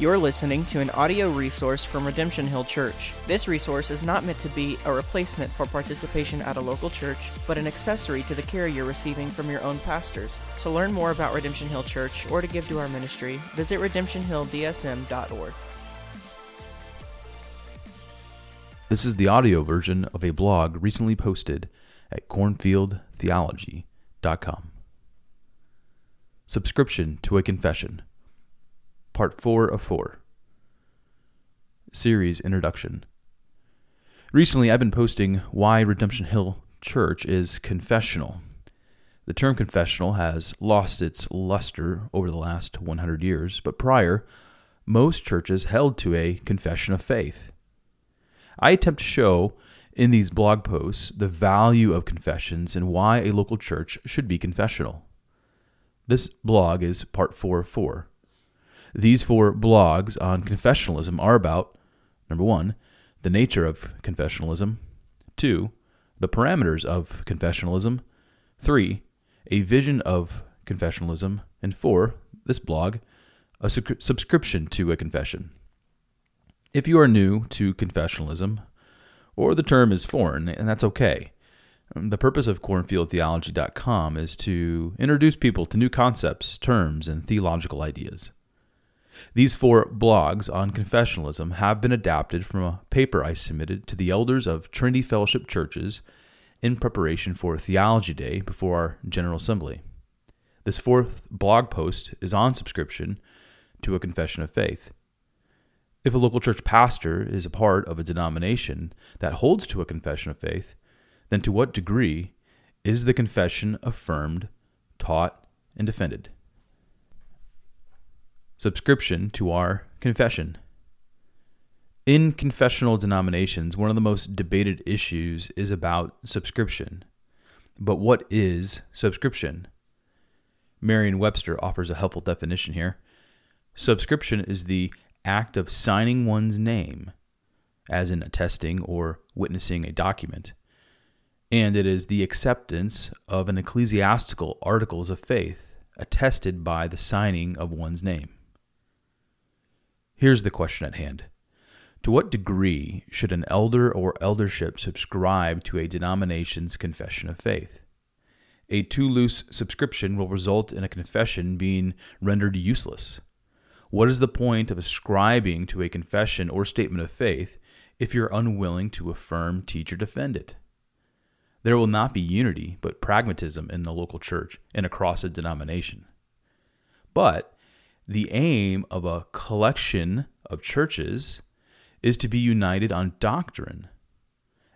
You're listening to an audio resource from Redemption Hill Church. This resource is not meant to be a replacement for participation at a local church, but an accessory to the care you're receiving from your own pastors. To learn more about Redemption Hill Church or to give to our ministry, visit redemptionhilldsm.org. This is the audio version of a blog recently posted at cornfieldtheology.com. Subscription to a Confession Part 4 of 4. Series Introduction. Recently, I've been posting why Redemption Hill Church is confessional. The term confessional has lost its luster over the last 100 years, but prior, most churches held to a confession of faith. I attempt to show in these blog posts the value of confessions and why a local church should be confessional. This blog is part 4 of 4. These four blogs on confessionalism are about number one, the nature of confessionalism, two, the parameters of confessionalism, three, a vision of confessionalism, and four, this blog, a su- subscription to a confession. If you are new to confessionalism, or the term is foreign, and that's okay. Um, the purpose of cornfieldtheology.com is to introduce people to new concepts, terms, and theological ideas. These four blogs on confessionalism have been adapted from a paper I submitted to the elders of Trinity Fellowship churches in preparation for Theology Day before our General Assembly. This fourth blog post is on subscription to a confession of faith. If a local church pastor is a part of a denomination that holds to a confession of faith, then to what degree is the confession affirmed, taught, and defended? Subscription to our confession. In confessional denominations, one of the most debated issues is about subscription. But what is subscription? Merriam Webster offers a helpful definition here. Subscription is the act of signing one's name, as in attesting or witnessing a document, and it is the acceptance of an ecclesiastical articles of faith attested by the signing of one's name. Here's the question at hand To what degree should an elder or eldership subscribe to a denomination's confession of faith? A too loose subscription will result in a confession being rendered useless. What is the point of ascribing to a confession or statement of faith if you're unwilling to affirm, teach, or defend it? There will not be unity, but pragmatism in the local church and across a denomination. But the aim of a collection of churches is to be united on doctrine.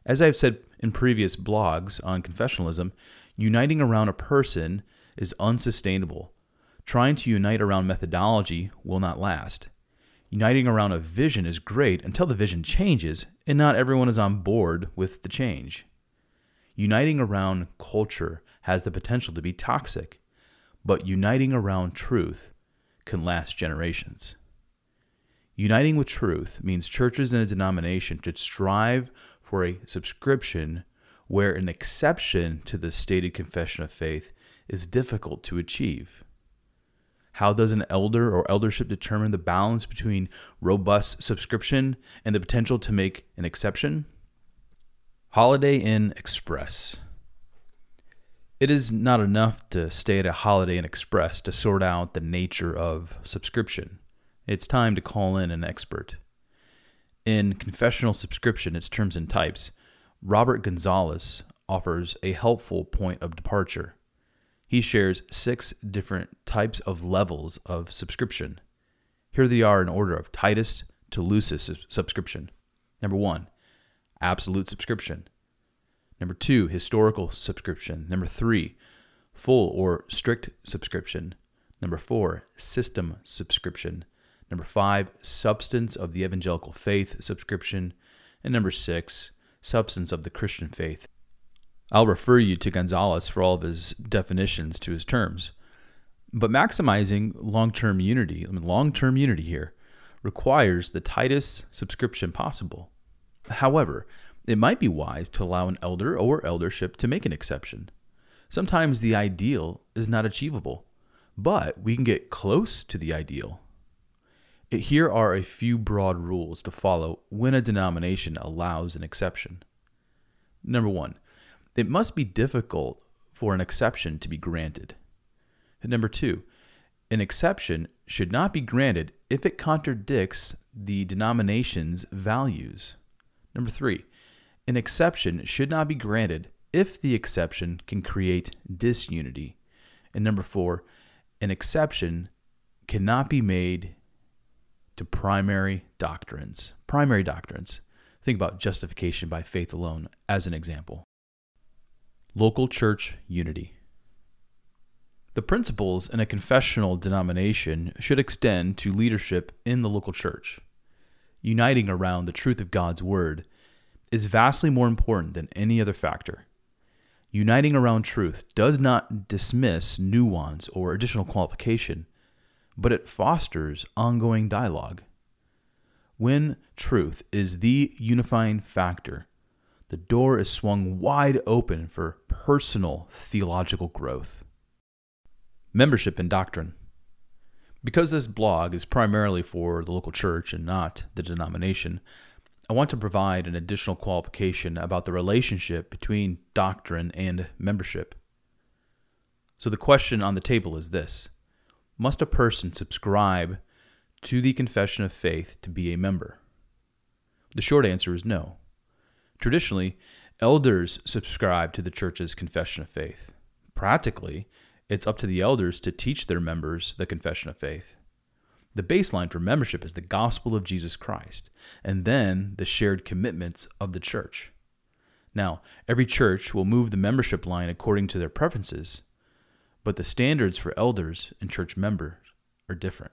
As I've said in previous blogs on confessionalism, uniting around a person is unsustainable. Trying to unite around methodology will not last. Uniting around a vision is great until the vision changes and not everyone is on board with the change. Uniting around culture has the potential to be toxic, but uniting around truth can last generations. Uniting with truth means churches and a denomination should strive for a subscription where an exception to the stated confession of faith is difficult to achieve. How does an elder or eldership determine the balance between robust subscription and the potential to make an exception? Holiday Inn Express. It is not enough to stay at a Holiday Inn Express to sort out the nature of subscription. It's time to call in an expert. In Confessional Subscription, its terms and types, Robert Gonzales offers a helpful point of departure. He shares six different types of levels of subscription. Here they are in order of tightest to loosest subscription. Number one, absolute subscription. Number two, historical subscription. Number three, full or strict subscription. Number four, system subscription. Number five, substance of the evangelical faith subscription. And number six, substance of the Christian faith. I'll refer you to Gonzales for all of his definitions to his terms. But maximizing long term unity, I mean, long term unity here, requires the tightest subscription possible. However, it might be wise to allow an elder or eldership to make an exception. Sometimes the ideal is not achievable, but we can get close to the ideal. Here are a few broad rules to follow when a denomination allows an exception. Number one, it must be difficult for an exception to be granted. And number two, an exception should not be granted if it contradicts the denomination's values. Number three, an exception should not be granted if the exception can create disunity. And number four, an exception cannot be made to primary doctrines. Primary doctrines. Think about justification by faith alone as an example. Local church unity. The principles in a confessional denomination should extend to leadership in the local church. Uniting around the truth of God's Word is vastly more important than any other factor. Uniting around truth does not dismiss nuance or additional qualification, but it fosters ongoing dialogue. When truth is the unifying factor, the door is swung wide open for personal theological growth. Membership and doctrine. Because this blog is primarily for the local church and not the denomination, I want to provide an additional qualification about the relationship between doctrine and membership. So the question on the table is this Must a person subscribe to the confession of faith to be a member? The short answer is no. Traditionally, elders subscribe to the church's confession of faith. Practically, it's up to the elders to teach their members the confession of faith. The baseline for membership is the gospel of Jesus Christ, and then the shared commitments of the church. Now, every church will move the membership line according to their preferences, but the standards for elders and church members are different.